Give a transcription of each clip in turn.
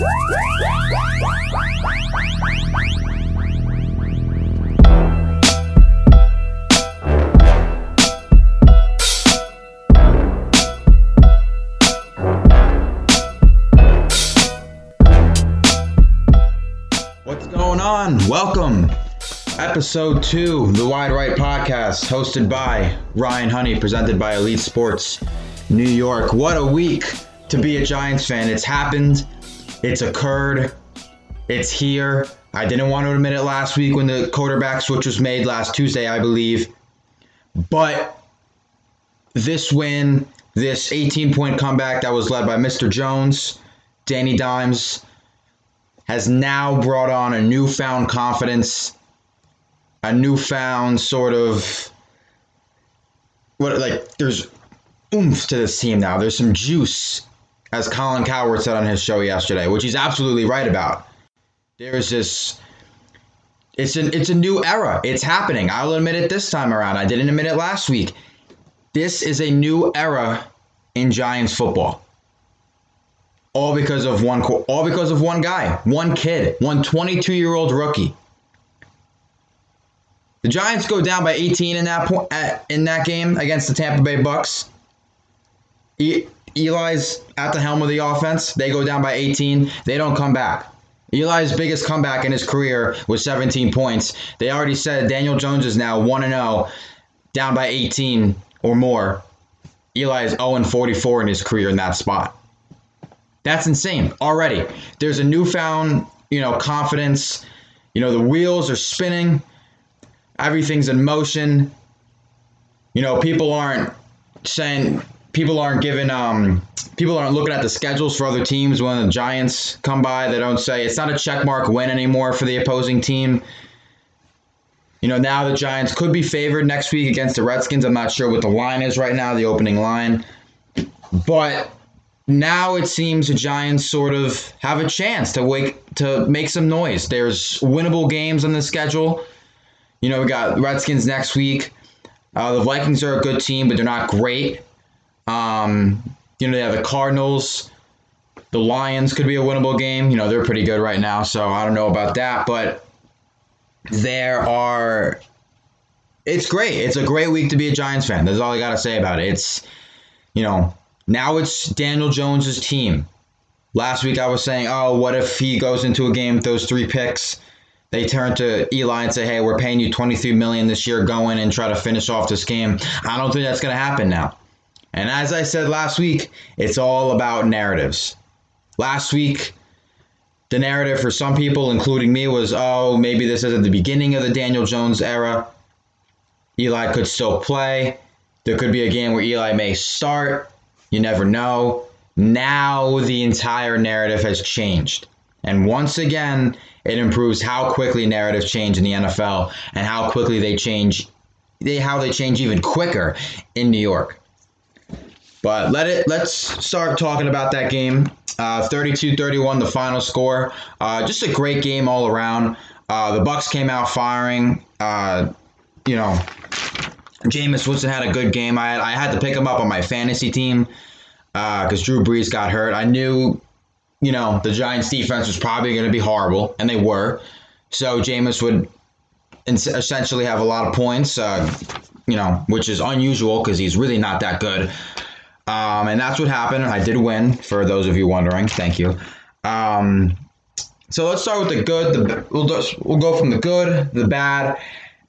What's going on? Welcome. Episode 2, the Wide Right Podcast, hosted by Ryan Honey, presented by Elite Sports New York. What a week to be a Giants fan. It's happened, it's occurred, it's here. I didn't want to admit it last week when the quarterback switch was made last Tuesday, I believe. But this win, this 18 point comeback that was led by Mr. Jones, Danny Dimes, has now brought on a newfound confidence, a newfound sort of what like there's oomph to this team now. There's some juice, as Colin Cowherd said on his show yesterday, which he's absolutely right about. There's this it's an it's a new era. It's happening. I'll admit it this time around. I didn't admit it last week. This is a new era in Giants football all because of one all because of one guy, one kid, one 22-year-old rookie. The Giants go down by 18 in that point in that game against the Tampa Bay Bucks. Eli's at the helm of the offense. They go down by 18. They don't come back. Eli's biggest comeback in his career was 17 points. They already said Daniel Jones is now 1 0, down by 18 or more. Eli is 0 44 in his career in that spot. That's insane already. There's a newfound, you know, confidence. You know, the wheels are spinning. Everything's in motion. You know, people aren't saying people aren't giving um people aren't looking at the schedules for other teams when the Giants come by. They don't say it's not a checkmark win anymore for the opposing team. You know, now the Giants could be favored next week against the Redskins. I'm not sure what the line is right now, the opening line. But now it seems the Giants sort of have a chance to wake to make some noise. There's winnable games on the schedule. You know, we got Redskins next week. Uh, the Vikings are a good team, but they're not great. Um, you know, they have the Cardinals. The Lions could be a winnable game. You know, they're pretty good right now, so I don't know about that. But there are. It's great. It's a great week to be a Giants fan. That's all I got to say about it. It's, you know, now it's Daniel Jones's team. Last week I was saying, oh, what if he goes into a game with those three picks? They turn to Eli and say, hey, we're paying you 23 million this year. Go in and try to finish off this game. I don't think that's going to happen now. And as I said last week, it's all about narratives. Last week, the narrative for some people, including me, was, oh, maybe this isn't the beginning of the Daniel Jones era. Eli could still play. There could be a game where Eli may start. You never know. Now the entire narrative has changed. And once again, it improves how quickly narratives change in the NFL and how quickly they change they how they change even quicker in New York. But let it let's start talking about that game. Uh, 32-31 the final score. Uh, just a great game all around. Uh, the Bucks came out firing. Uh, you know, Jameis Winston had a good game. I had, I had to pick him up on my fantasy team because Drew Brees got hurt. I knew, you know, the Giants defense was probably going to be horrible, and they were. So Jameis would essentially have a lot of points, uh, you know, which is unusual because he's really not that good. Um, and that's what happened. I did win, for those of you wondering. Thank you. Um, so let's start with the good. The, we'll, just, we'll go from the good, the bad,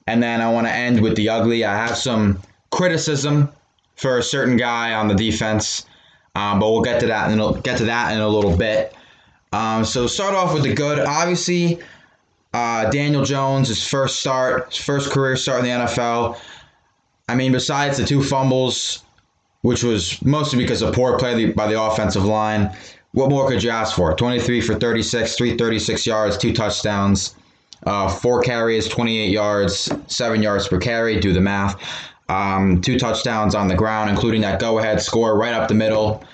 and then I want to end with the ugly. I have some criticism for a certain guy on the defense, um, but we'll get to that and get to that in a little bit. Um, so start off with the good. Obviously, uh, Daniel Jones, his first start, his first career start in the NFL. I mean, besides the two fumbles, which was mostly because of poor play by the offensive line, what more could you ask for? 23 for 36, 336 yards, two touchdowns, uh, four carries, 28 yards, seven yards per carry. Do the math. Um, two touchdowns on the ground, including that go-ahead score right up the middle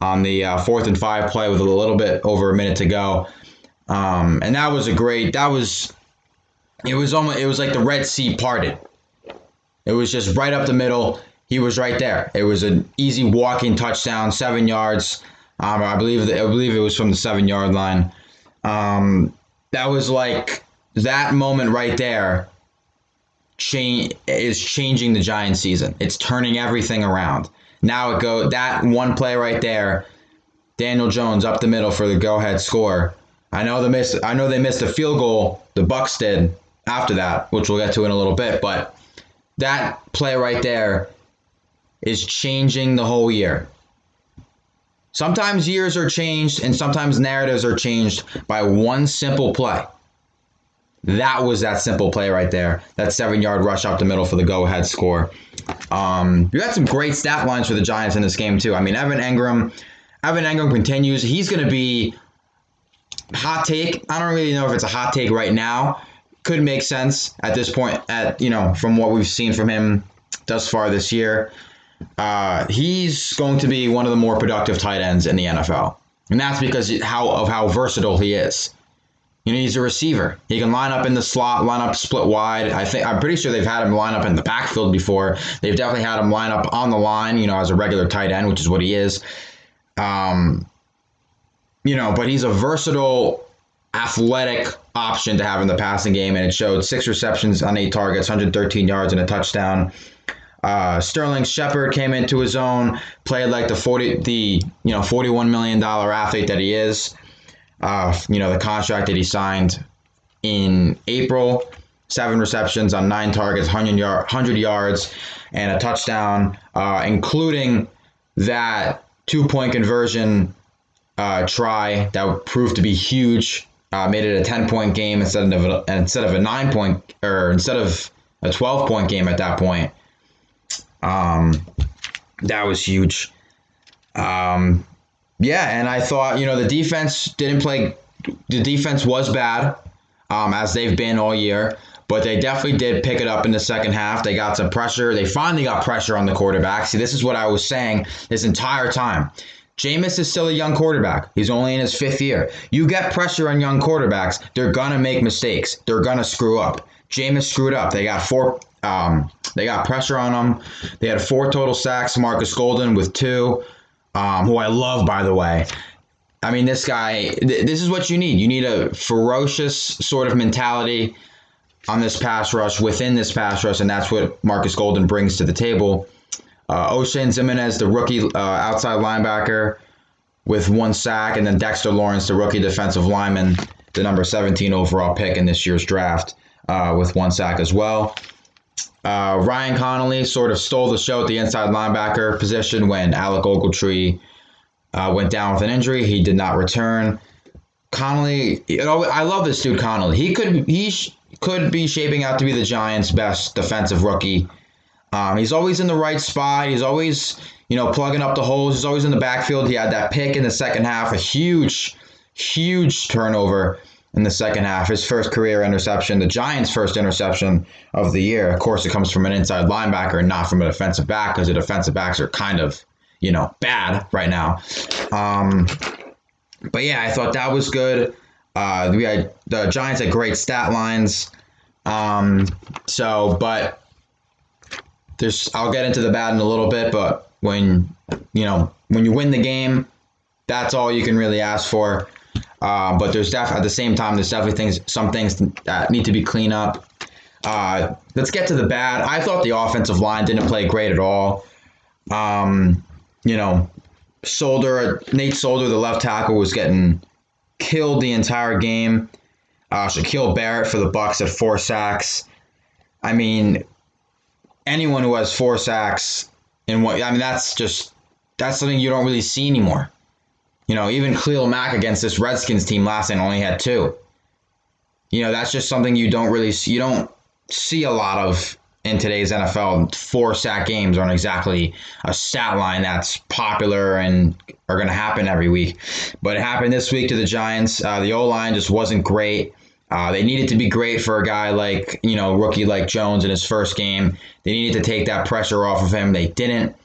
on the uh, fourth and five play with a little bit over a minute to go. Um, and that was a great. That was. It was almost. It was like the Red Sea parted. It was just right up the middle. He was right there. It was an easy walking touchdown, seven yards. Um, I believe I believe it was from the seven yard line. Um, that was like that moment right there. Change is changing the Giants season. It's turning everything around. Now it go that one play right there. Daniel Jones up the middle for the go ahead score. I know the miss. I know they missed a field goal. The Bucks did after that, which we'll get to in a little bit. But that play right there is changing the whole year. Sometimes years are changed and sometimes narratives are changed by one simple play. That was that simple play right there. That seven yard rush up the middle for the go ahead score. Um, you had some great stat lines for the Giants in this game, too. I mean, Evan Engram. Evan Engram continues. He's going to be hot take. I don't really know if it's a hot take right now. Could make sense at this point. At you know, from what we've seen from him thus far this year, uh, he's going to be one of the more productive tight ends in the NFL, and that's because how of how versatile he is. You know, he's a receiver. He can line up in the slot, line up split wide. I think I'm pretty sure they've had him line up in the backfield before. They've definitely had him line up on the line, you know, as a regular tight end, which is what he is. Um, you know, but he's a versatile, athletic option to have in the passing game, and it showed six receptions on eight targets, 113 yards, and a touchdown. Uh, Sterling Shepard came into his own, played like the 40, the you know 41 million dollar athlete that he is. Uh, you know the contract that he signed in April, seven receptions on nine targets, 100, yard, 100 yards, and a touchdown, uh, including that two point conversion uh, try that proved to be huge. Uh, made it a 10 point game instead of a, instead of a nine point or instead of a 12 point game at that point. Um, that was huge. Um, yeah, and I thought you know the defense didn't play. The defense was bad, um, as they've been all year, but they definitely did pick it up in the second half. They got some pressure. They finally got pressure on the quarterback. See, this is what I was saying this entire time. Jameis is still a young quarterback. He's only in his fifth year. You get pressure on young quarterbacks, they're gonna make mistakes. They're gonna screw up. Jameis screwed up. They got four. Um, they got pressure on them. They had four total sacks. Marcus Golden with two, um, who I love, by the way. I mean, this guy. Th- this is what you need. You need a ferocious sort of mentality on this pass rush within this pass rush, and that's what Marcus Golden brings to the table. Uh, Oshane Ximines, the rookie uh, outside linebacker, with one sack, and then Dexter Lawrence, the rookie defensive lineman, the number 17 overall pick in this year's draft, uh, with one sack as well. Uh, Ryan Connelly sort of stole the show at the inside linebacker position when Alec Ogletree uh, went down with an injury. He did not return. Connelly, you know, I love this dude Connelly. He could he sh- could be shaping out to be the Giants' best defensive rookie um, he's always in the right spot. He's always, you know, plugging up the holes. He's always in the backfield. He had that pick in the second half, a huge, huge turnover in the second half. His first career interception, the Giants' first interception of the year. Of course, it comes from an inside linebacker and not from a defensive back because the defensive backs are kind of, you know, bad right now. Um, but yeah, I thought that was good. Uh, we had the Giants had great stat lines. Um, so, but there's I'll get into the bad in a little bit, but when you know when you win the game, that's all you can really ask for. Uh, but there's def- at the same time there's definitely things some things that need to be cleaned up. Uh, let's get to the bad. I thought the offensive line didn't play great at all. Um, you know, Solder, Nate Solder, the left tackle, was getting killed the entire game. Uh, Shaquil Barrett for the Bucks at four sacks. I mean, anyone who has four sacks in what I mean that's just that's something you don't really see anymore. You know, even Khalil Mack against this Redskins team last night only had two. You know, that's just something you don't really see. You don't see a lot of in today's NFL, four sack games aren't exactly a stat line that's popular and are going to happen every week. But it happened this week to the Giants. Uh, the O line just wasn't great. Uh, they needed to be great for a guy like, you know, rookie like Jones in his first game. They needed to take that pressure off of him. They didn't.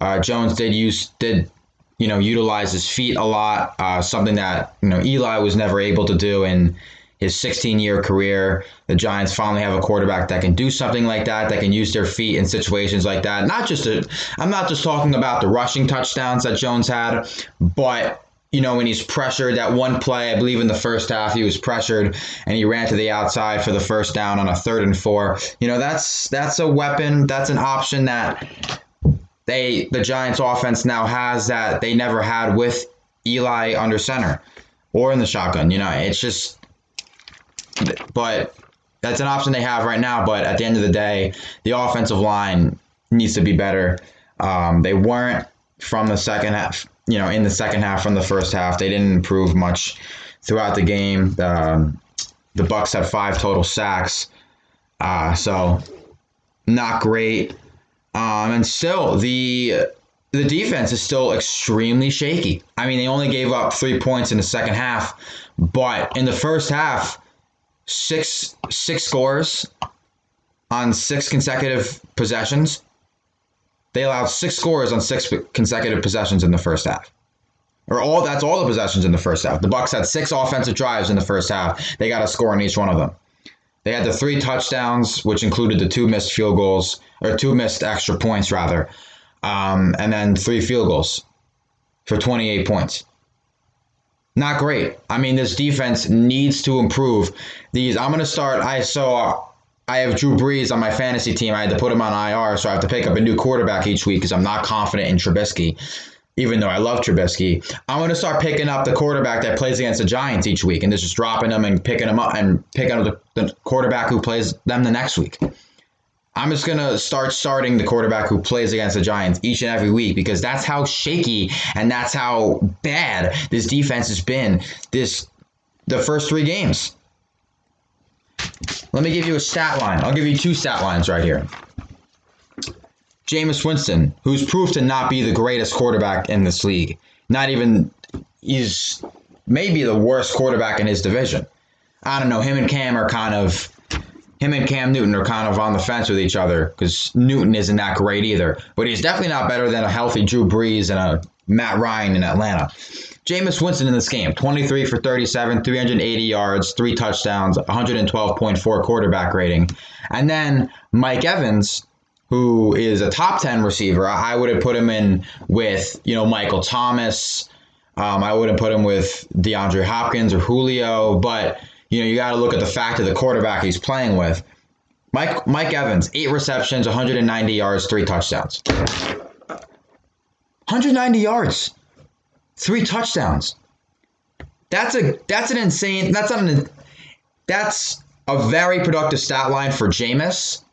Uh, Jones did use did you know utilize his feet a lot, uh, something that you know Eli was never able to do in his 16 year career. The Giants finally have a quarterback that can do something like that, that can use their feet in situations like that. Not just I'm not just talking about the rushing touchdowns that Jones had, but you know, when he's pressured, that one play, I believe in the first half, he was pressured and he ran to the outside for the first down on a third and four. You know, that's that's a weapon, that's an option that they the Giants offense now has that they never had with Eli under center or in the shotgun. You know, it's just but that's an option they have right now. But at the end of the day, the offensive line needs to be better. Um, they weren't from the second half, you know, in the second half from the first half. They didn't improve much throughout the game. Um, the Bucks had five total sacks, uh, so not great. Um, and still, the the defense is still extremely shaky. I mean, they only gave up three points in the second half, but in the first half, six six scores on six consecutive possessions. They allowed six scores on six consecutive possessions in the first half. Or all that's all the possessions in the first half. The Bucks had six offensive drives in the first half. They got a score in each one of them. They had the three touchdowns, which included the two missed field goals or two missed extra points rather, um, and then three field goals for 28 points. Not great. I mean, this defense needs to improve. These I'm gonna start. I saw. I have Drew Brees on my fantasy team. I had to put him on IR, so I have to pick up a new quarterback each week because I'm not confident in Trubisky even though I love Trubisky, I'm going to start picking up the quarterback that plays against the Giants each week and just dropping them and picking them up and picking up the, the quarterback who plays them the next week. I'm just going to start starting the quarterback who plays against the Giants each and every week because that's how shaky and that's how bad this defense has been this the first 3 games. Let me give you a stat line. I'll give you two stat lines right here. Jameis Winston, who's proved to not be the greatest quarterback in this league. Not even he's maybe the worst quarterback in his division. I don't know. Him and Cam are kind of him and Cam Newton are kind of on the fence with each other because Newton isn't that great either. But he's definitely not better than a healthy Drew Brees and a Matt Ryan in Atlanta. Jameis Winston in this game, 23 for 37, 380 yards, three touchdowns, 112.4 quarterback rating. And then Mike Evans, who is a top 10 receiver. I would have put him in with, you know, Michael Thomas. Um, I wouldn't put him with DeAndre Hopkins or Julio, but, you know, you got to look at the fact of the quarterback he's playing with. Mike, Mike Evans, eight receptions, 190 yards, three touchdowns. 190 yards, three touchdowns. That's a that's an insane. That's not an. That's a very productive stat line for Jameis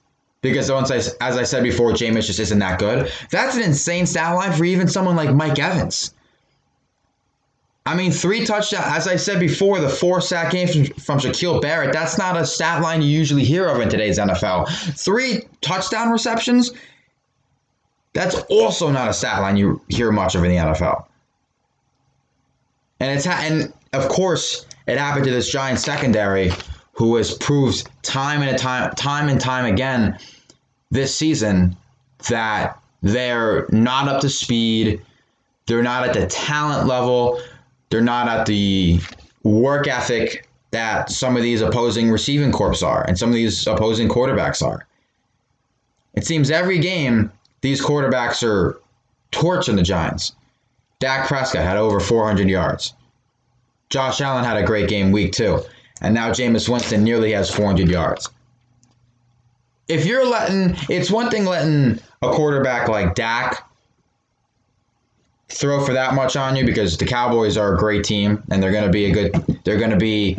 because once I, as I said before, Jameis just isn't that good. That's an insane stat line for even someone like Mike Evans. I mean, three touchdowns. As I said before, the four sack game from, from Shaquil Barrett. That's not a stat line you usually hear of in today's NFL. Three touchdown receptions. That's also not a stat line you hear much of in the NFL. And it's ha- and of course it happened to this giant secondary who has proved time and time time and time again this season that they're not up to speed, they're not at the talent level, they're not at the work ethic that some of these opposing receiving corps are and some of these opposing quarterbacks are. It seems every game these quarterbacks are torching the Giants. Dak Prescott had over 400 yards. Josh Allen had a great game week two. And now Jameis Winston nearly has 400 yards if you're letting, it's one thing letting a quarterback like Dak throw for that much on you because the Cowboys are a great team and they're going to be a good, they're going to be,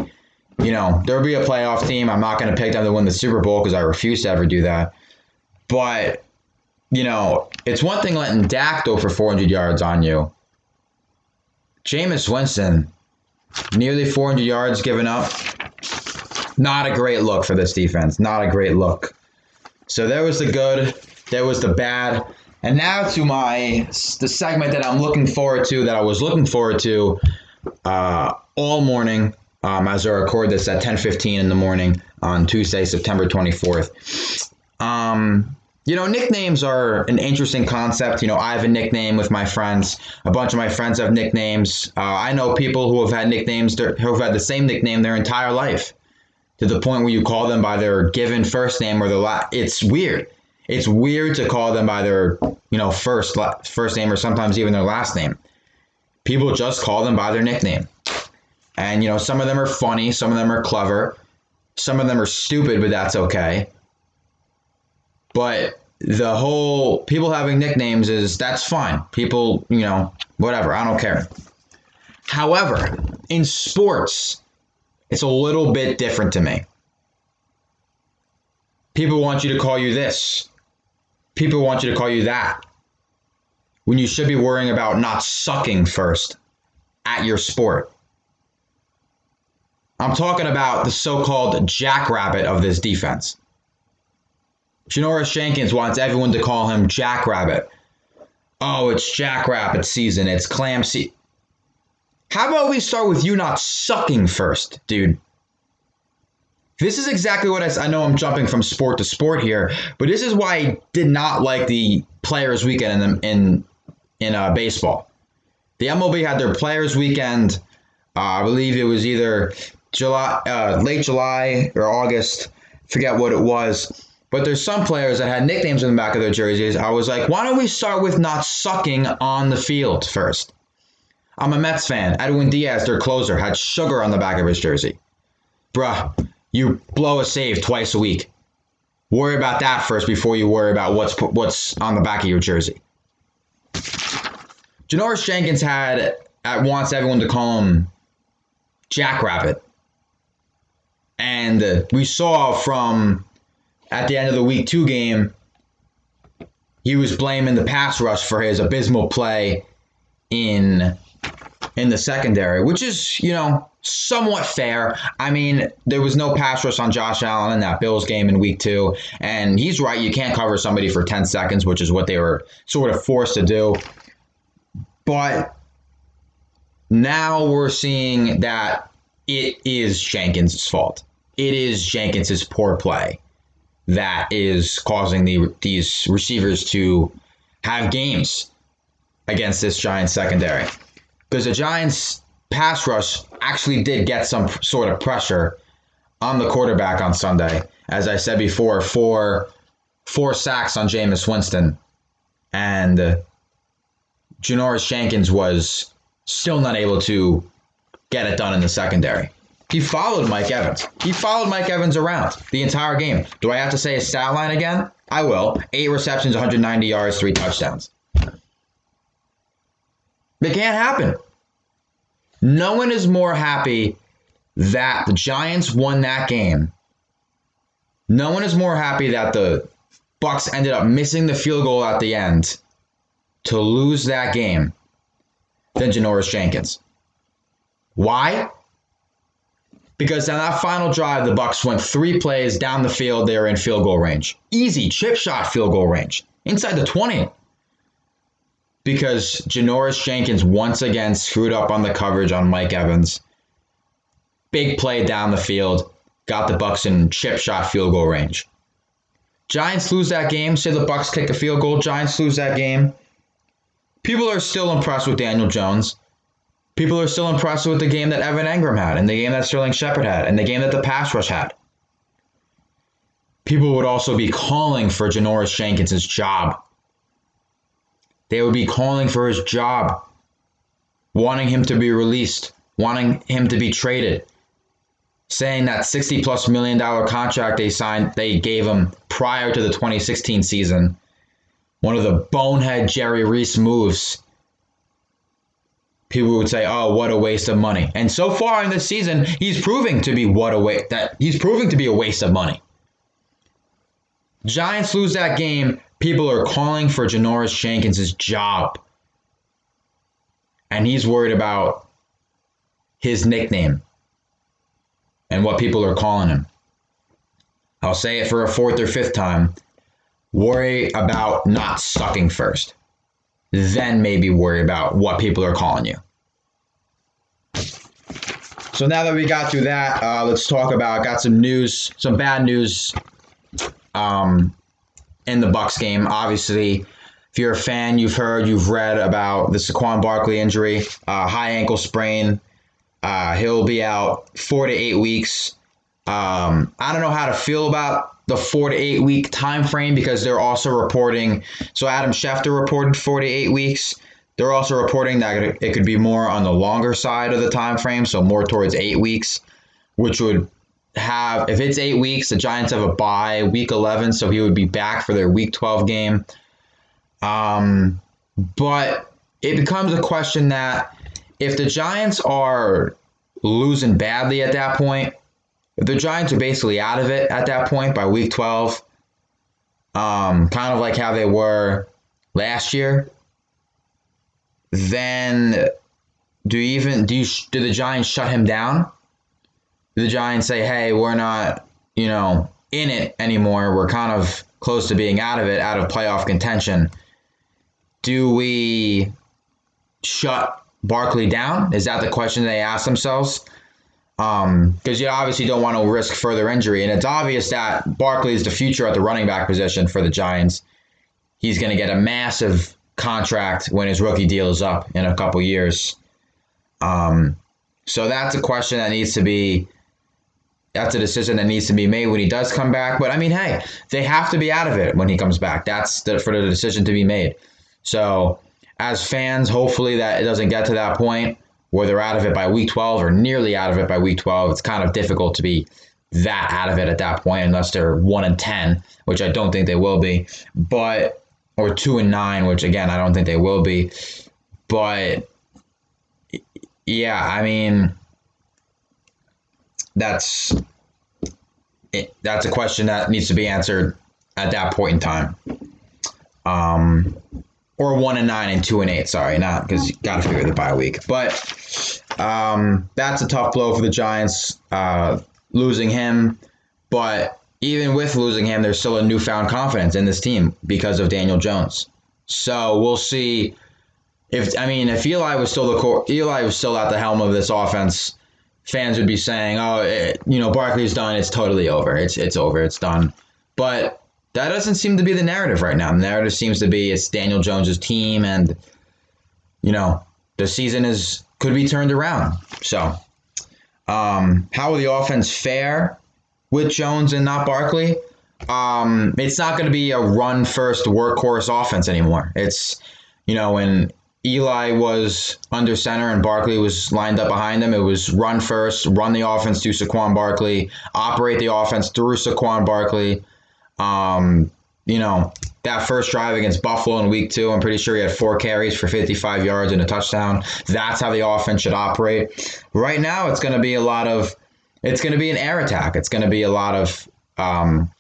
you know, there'll be a playoff team. I'm not going to pick them to win the Super Bowl because I refuse to ever do that. But, you know, it's one thing letting Dak throw for 400 yards on you. Jameis Winston, nearly 400 yards given up. Not a great look for this defense. Not a great look. So there was the good, there was the bad, and now to my the segment that I'm looking forward to, that I was looking forward to uh, all morning um, as I record this at 10:15 in the morning on Tuesday, September 24th. Um, you know, nicknames are an interesting concept. You know, I have a nickname with my friends. A bunch of my friends have nicknames. Uh, I know people who have had nicknames, who have had the same nickname their entire life, to the point where you call them by their given first name or their last. It's weird. It's weird to call them by their, you know, first first name or sometimes even their last name. People just call them by their nickname, and you know, some of them are funny, some of them are clever, some of them are stupid, but that's okay but the whole people having nicknames is that's fine. People, you know, whatever. I don't care. However, in sports, it's a little bit different to me. People want you to call you this. People want you to call you that. When you should be worrying about not sucking first at your sport. I'm talking about the so called jackrabbit of this defense. Janoris Jenkins wants everyone to call him Jackrabbit. Oh, it's Jackrabbit season. It's clam season. How about we start with you not sucking first, dude? This is exactly what I, I know I'm jumping from sport to sport here, but this is why I did not like the Players Weekend in in in uh, baseball. The MLB had their Players Weekend. Uh, I believe it was either July, uh, late July or August. Forget what it was but there's some players that had nicknames in the back of their jerseys. I was like, why don't we start with not sucking on the field first? I'm a Mets fan. Edwin Diaz, their closer, had sugar on the back of his jersey. Bruh, you blow a save twice a week. Worry about that first before you worry about what's what's on the back of your jersey. Janoris Jenkins had at wants everyone to call him Jackrabbit. And we saw from at the end of the week two game, he was blaming the pass rush for his abysmal play in in the secondary, which is, you know, somewhat fair. I mean, there was no pass rush on Josh Allen in that Bills game in week two. And he's right, you can't cover somebody for 10 seconds, which is what they were sort of forced to do. But now we're seeing that it is Jenkins' fault. It is Jenkins' poor play that is causing the these receivers to have games against this Giants secondary. Because the Giants pass rush actually did get some sort of pressure on the quarterback on Sunday. As I said before, four four sacks on Jameis Winston. And Janoris Jenkins was still not able to get it done in the secondary. He followed Mike Evans. He followed Mike Evans around the entire game. Do I have to say his stat line again? I will. Eight receptions, 190 yards, three touchdowns. It can't happen. No one is more happy that the Giants won that game. No one is more happy that the Bucks ended up missing the field goal at the end to lose that game than Janoris Jenkins. Why? because on that final drive, the Bucks went three plays down the field. They were in field goal range, easy chip shot field goal range, inside the twenty. Because Janoris Jenkins once again screwed up on the coverage on Mike Evans. Big play down the field, got the Bucks in chip shot field goal range. Giants lose that game. Say the Bucks kick a field goal. Giants lose that game. People are still impressed with Daniel Jones people are still impressed with the game that Evan Engram had and the game that Sterling Shepard had and the game that the pass rush had. People would also be calling for Janoris Jenkins' job. They would be calling for his job, wanting him to be released, wanting him to be traded, saying that 60 plus million dollar contract they signed, they gave him prior to the 2016 season, one of the bonehead Jerry Reese moves people would say, "Oh, what a waste of money." And so far in this season, he's proving to be what a waste that he's proving to be a waste of money. Giants lose that game, people are calling for Janoris Jenkins' job. And he's worried about his nickname and what people are calling him. I'll say it for a fourth or fifth time. worry about not sucking first. Then maybe worry about what people are calling you. So now that we got through that, uh, let's talk about got some news, some bad news um, in the Bucks game. Obviously, if you're a fan, you've heard, you've read about the Saquon Barkley injury, uh, high ankle sprain. Uh, he'll be out four to eight weeks. Um, I don't know how to feel about the four to eight week time frame because they're also reporting. So Adam Schefter reported four to eight weeks. They're also reporting that it could be more on the longer side of the time frame, so more towards eight weeks, which would have if it's eight weeks, the Giants have a bye week eleven, so he would be back for their week twelve game. Um, but it becomes a question that if the Giants are losing badly at that point, if the Giants are basically out of it at that point by week twelve, um, kind of like how they were last year, then do you even do you do the Giants shut him down? The Giants say, "Hey, we're not, you know, in it anymore. We're kind of close to being out of it, out of playoff contention." Do we shut Barkley down? Is that the question they ask themselves? Because um, you obviously don't want to risk further injury, and it's obvious that Barkley is the future at the running back position for the Giants. He's going to get a massive contract when his rookie deal is up in a couple years. Um, so that's a question that needs to be. That's a decision that needs to be made when he does come back. But I mean, hey, they have to be out of it when he comes back. That's the, for the decision to be made. So, as fans, hopefully that it doesn't get to that point where they're out of it by week 12 or nearly out of it by week 12. It's kind of difficult to be that out of it at that point unless they're 1 and 10, which I don't think they will be. But or two and nine, which again I don't think they will be. But yeah, I mean that's that's a question that needs to be answered at that point in time. Um, or one and nine and two and eight. Sorry, not because you got to figure the bye week. But um, that's a tough blow for the Giants, uh, losing him. But even with losing him, there's still a newfound confidence in this team because of Daniel Jones. So we'll see if I mean if Eli was still the core, Eli was still at the helm of this offense. Fans would be saying, "Oh, it, you know, Barkley's done. It's totally over. It's it's over. It's done." But that doesn't seem to be the narrative right now. The narrative seems to be it's Daniel Jones's team, and you know the season is could be turned around. So, um, how will the offense fare? with Jones and not Barkley, um, it's not going to be a run first workhorse offense anymore. It's, you know, when Eli was under center and Barkley was lined up behind him, it was run first, run the offense through Saquon Barkley, operate the offense through Saquon Barkley. Um, you know, that first drive against Buffalo in week two, I'm pretty sure he had four carries for 55 yards and a touchdown. That's how the offense should operate. Right now, it's going to be a lot of it's going to be an air attack. It's going to be a lot of, um,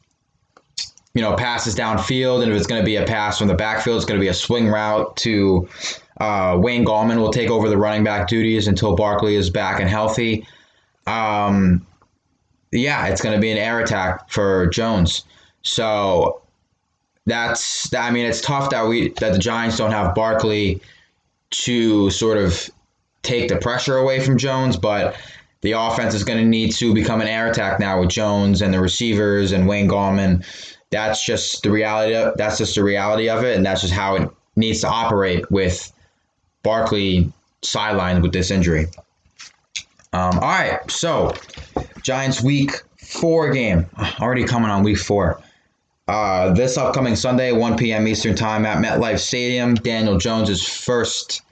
you know, passes downfield. And if it's going to be a pass from the backfield, it's going to be a swing route to uh, Wayne Gallman will take over the running back duties until Barkley is back and healthy. Um, yeah, it's going to be an air attack for Jones. So that's I mean it's tough that we that the Giants don't have Barkley to sort of take the pressure away from Jones, but the offense is going to need to become an air attack now with Jones and the receivers and Wayne Gallman. That's just the reality. Of, that's just the reality of it, and that's just how it needs to operate with Barkley sidelined with this injury. Um, all right, so Giants week four game already coming on week four. Uh, this upcoming Sunday, 1 p.m. Eastern Time at MetLife Stadium. Daniel Jones' first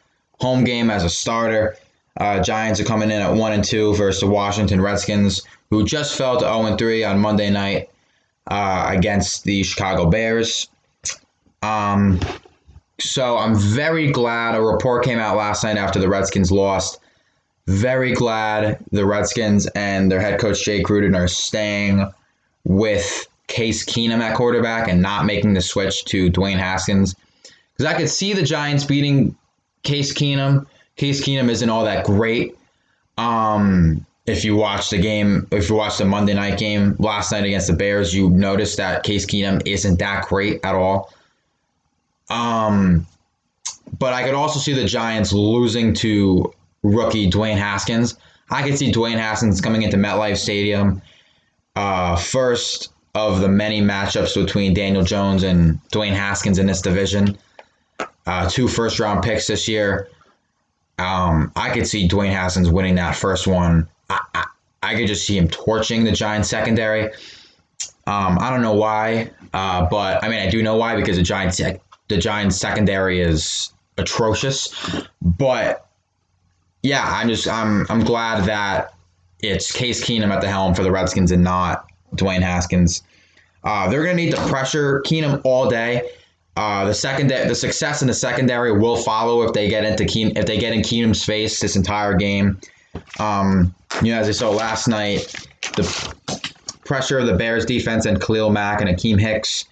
home game as a starter. Uh, Giants are coming in at one and two versus the Washington Redskins, who just fell to 0 and three on Monday night uh, against the Chicago Bears. Um, so I'm very glad a report came out last night after the Redskins lost. Very glad the Redskins and their head coach Jay Gruden are staying with Case Keenum at quarterback and not making the switch to Dwayne Haskins. Because I could see the Giants beating Case Keenum Case Keenum isn't all that great. Um, if you watch the game, if you watch the Monday night game last night against the Bears, you notice that Case Keenum isn't that great at all. Um, but I could also see the Giants losing to rookie Dwayne Haskins. I could see Dwayne Haskins coming into MetLife Stadium, uh, first of the many matchups between Daniel Jones and Dwayne Haskins in this division. Uh, two first round picks this year. Um, I could see Dwayne Haskins winning that first one. I, I, I could just see him torching the Giants secondary. Um, I don't know why, uh, but I mean I do know why because the Giants the Giants secondary is atrocious. But yeah, I'm just I'm I'm glad that it's Case Keenum at the helm for the Redskins and not Dwayne Haskins. Uh, they're to need to pressure Keenum all day. Uh, the second the success in the secondary will follow if they get into Keen, if they get in Keenum's face this entire game. Um, you know, as I saw last night, the pressure of the Bears defense and Khalil Mack and Akiem Hicks.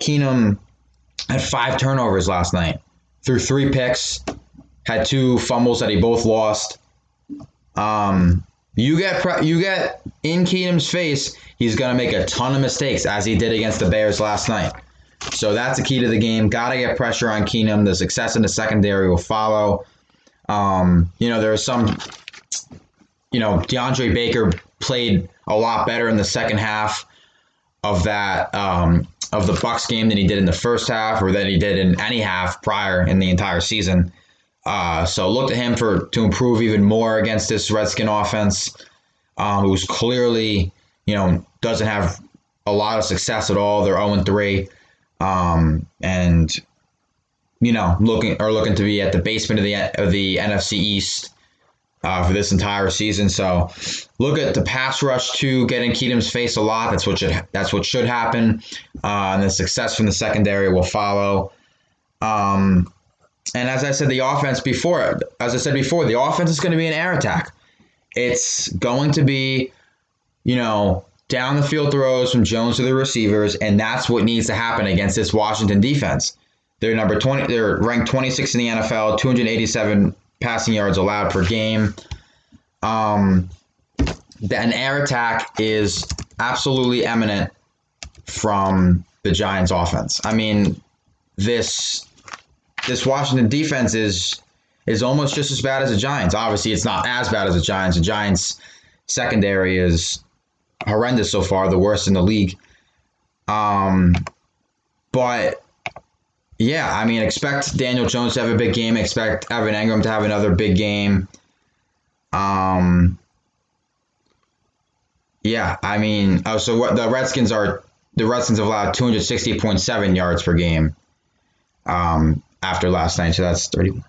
Keenum had five turnovers last night, threw three picks, had two fumbles that he both lost. Um, you get you get in Keenum's face, he's gonna make a ton of mistakes as he did against the Bears last night. So that's the key to the game. Got to get pressure on Keenum. The success in the secondary will follow. Um, you know, there are some, you know, DeAndre Baker played a lot better in the second half of that um, of the Bucks game than he did in the first half, or than he did in any half prior in the entire season. Uh, so look to him for to improve even more against this Redskin offense, um, who's clearly you know doesn't have a lot of success at all. They're zero three um, and you know looking are looking to be at the basement of the of the NFC East uh, for this entire season. So look at the pass rush to get in Keenum's face a lot. That's what should that's what should happen, uh, and the success from the secondary will follow. Um, and as I said, the offense before, as I said before, the offense is going to be an air attack. It's going to be, you know, down the field throws from Jones to the receivers, and that's what needs to happen against this Washington defense. They're number 20, they're ranked 26 in the NFL, 287 passing yards allowed per game. Um, an air attack is absolutely eminent from the Giants offense. I mean, this this Washington defense is is almost just as bad as the Giants. Obviously, it's not as bad as the Giants. The Giants secondary is horrendous so far, the worst in the league. Um, but yeah, I mean, expect Daniel Jones to have a big game. Expect Evan Engram to have another big game. Um, yeah, I mean, oh, so what the Redskins are the Redskins have allowed 260.7 yards per game um, after last night, so that's 31.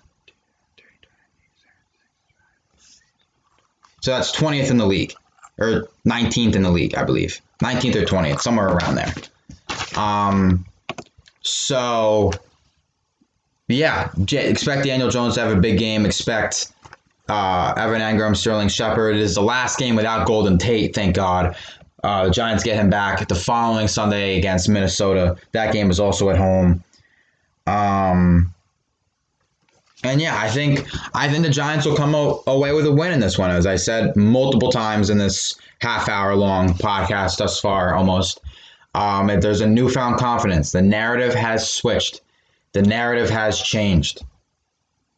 So that's 20th in the league or 19th in the league, I believe. 19th or 20th, somewhere around there. Um, so, yeah, expect Daniel Jones to have a big game. Expect uh, Evan Engram, Sterling Shepard. It is the last game without Golden Tate, thank God. Uh, the Giants get him back the following Sunday against Minnesota. That game is also at home. Um, and yeah, I think I think the Giants will come away with a win in this one, as I said multiple times in this half hour long podcast thus far, almost. Um, there's a newfound confidence. The narrative has switched. The narrative has changed.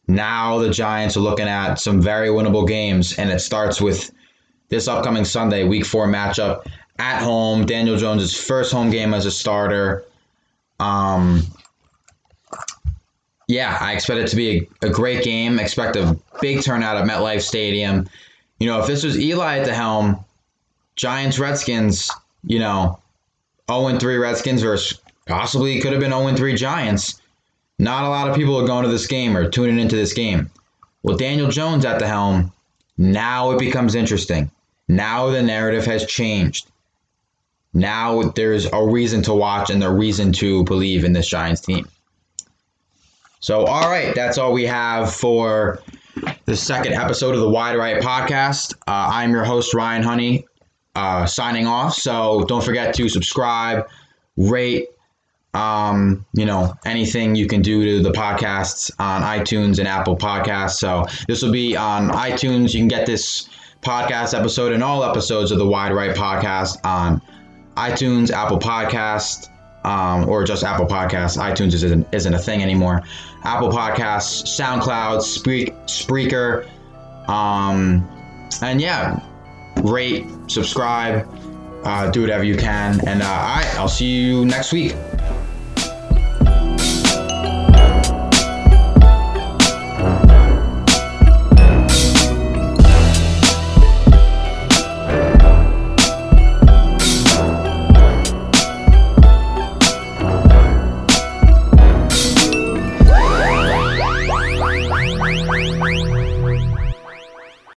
Now the Giants are looking at some very winnable games, and it starts with this upcoming Sunday, Week Four matchup at home. Daniel Jones' first home game as a starter. Um, yeah, I expect it to be a, a great game. Expect a big turnout at MetLife Stadium. You know, if this was Eli at the helm, Giants Redskins, you know, 0 3 Redskins versus possibly could have been 0 3 Giants. Not a lot of people are going to this game or tuning into this game. Well, Daniel Jones at the helm, now it becomes interesting. Now the narrative has changed. Now there's a reason to watch and a reason to believe in this Giants team. So, all right, that's all we have for the second episode of the Wide Right podcast. Uh, I'm your host, Ryan Honey, uh, signing off. So, don't forget to subscribe, rate, um, you know, anything you can do to the podcasts on iTunes and Apple Podcasts. So, this will be on iTunes. You can get this podcast episode and all episodes of the Wide Right podcast on iTunes, Apple Podcast, um, or just Apple Podcasts. iTunes isn't, isn't a thing anymore. Apple Podcasts, SoundCloud, Spreak, Spreaker, um, and yeah, rate, subscribe, uh, do whatever you can. And uh, I'll see you next week.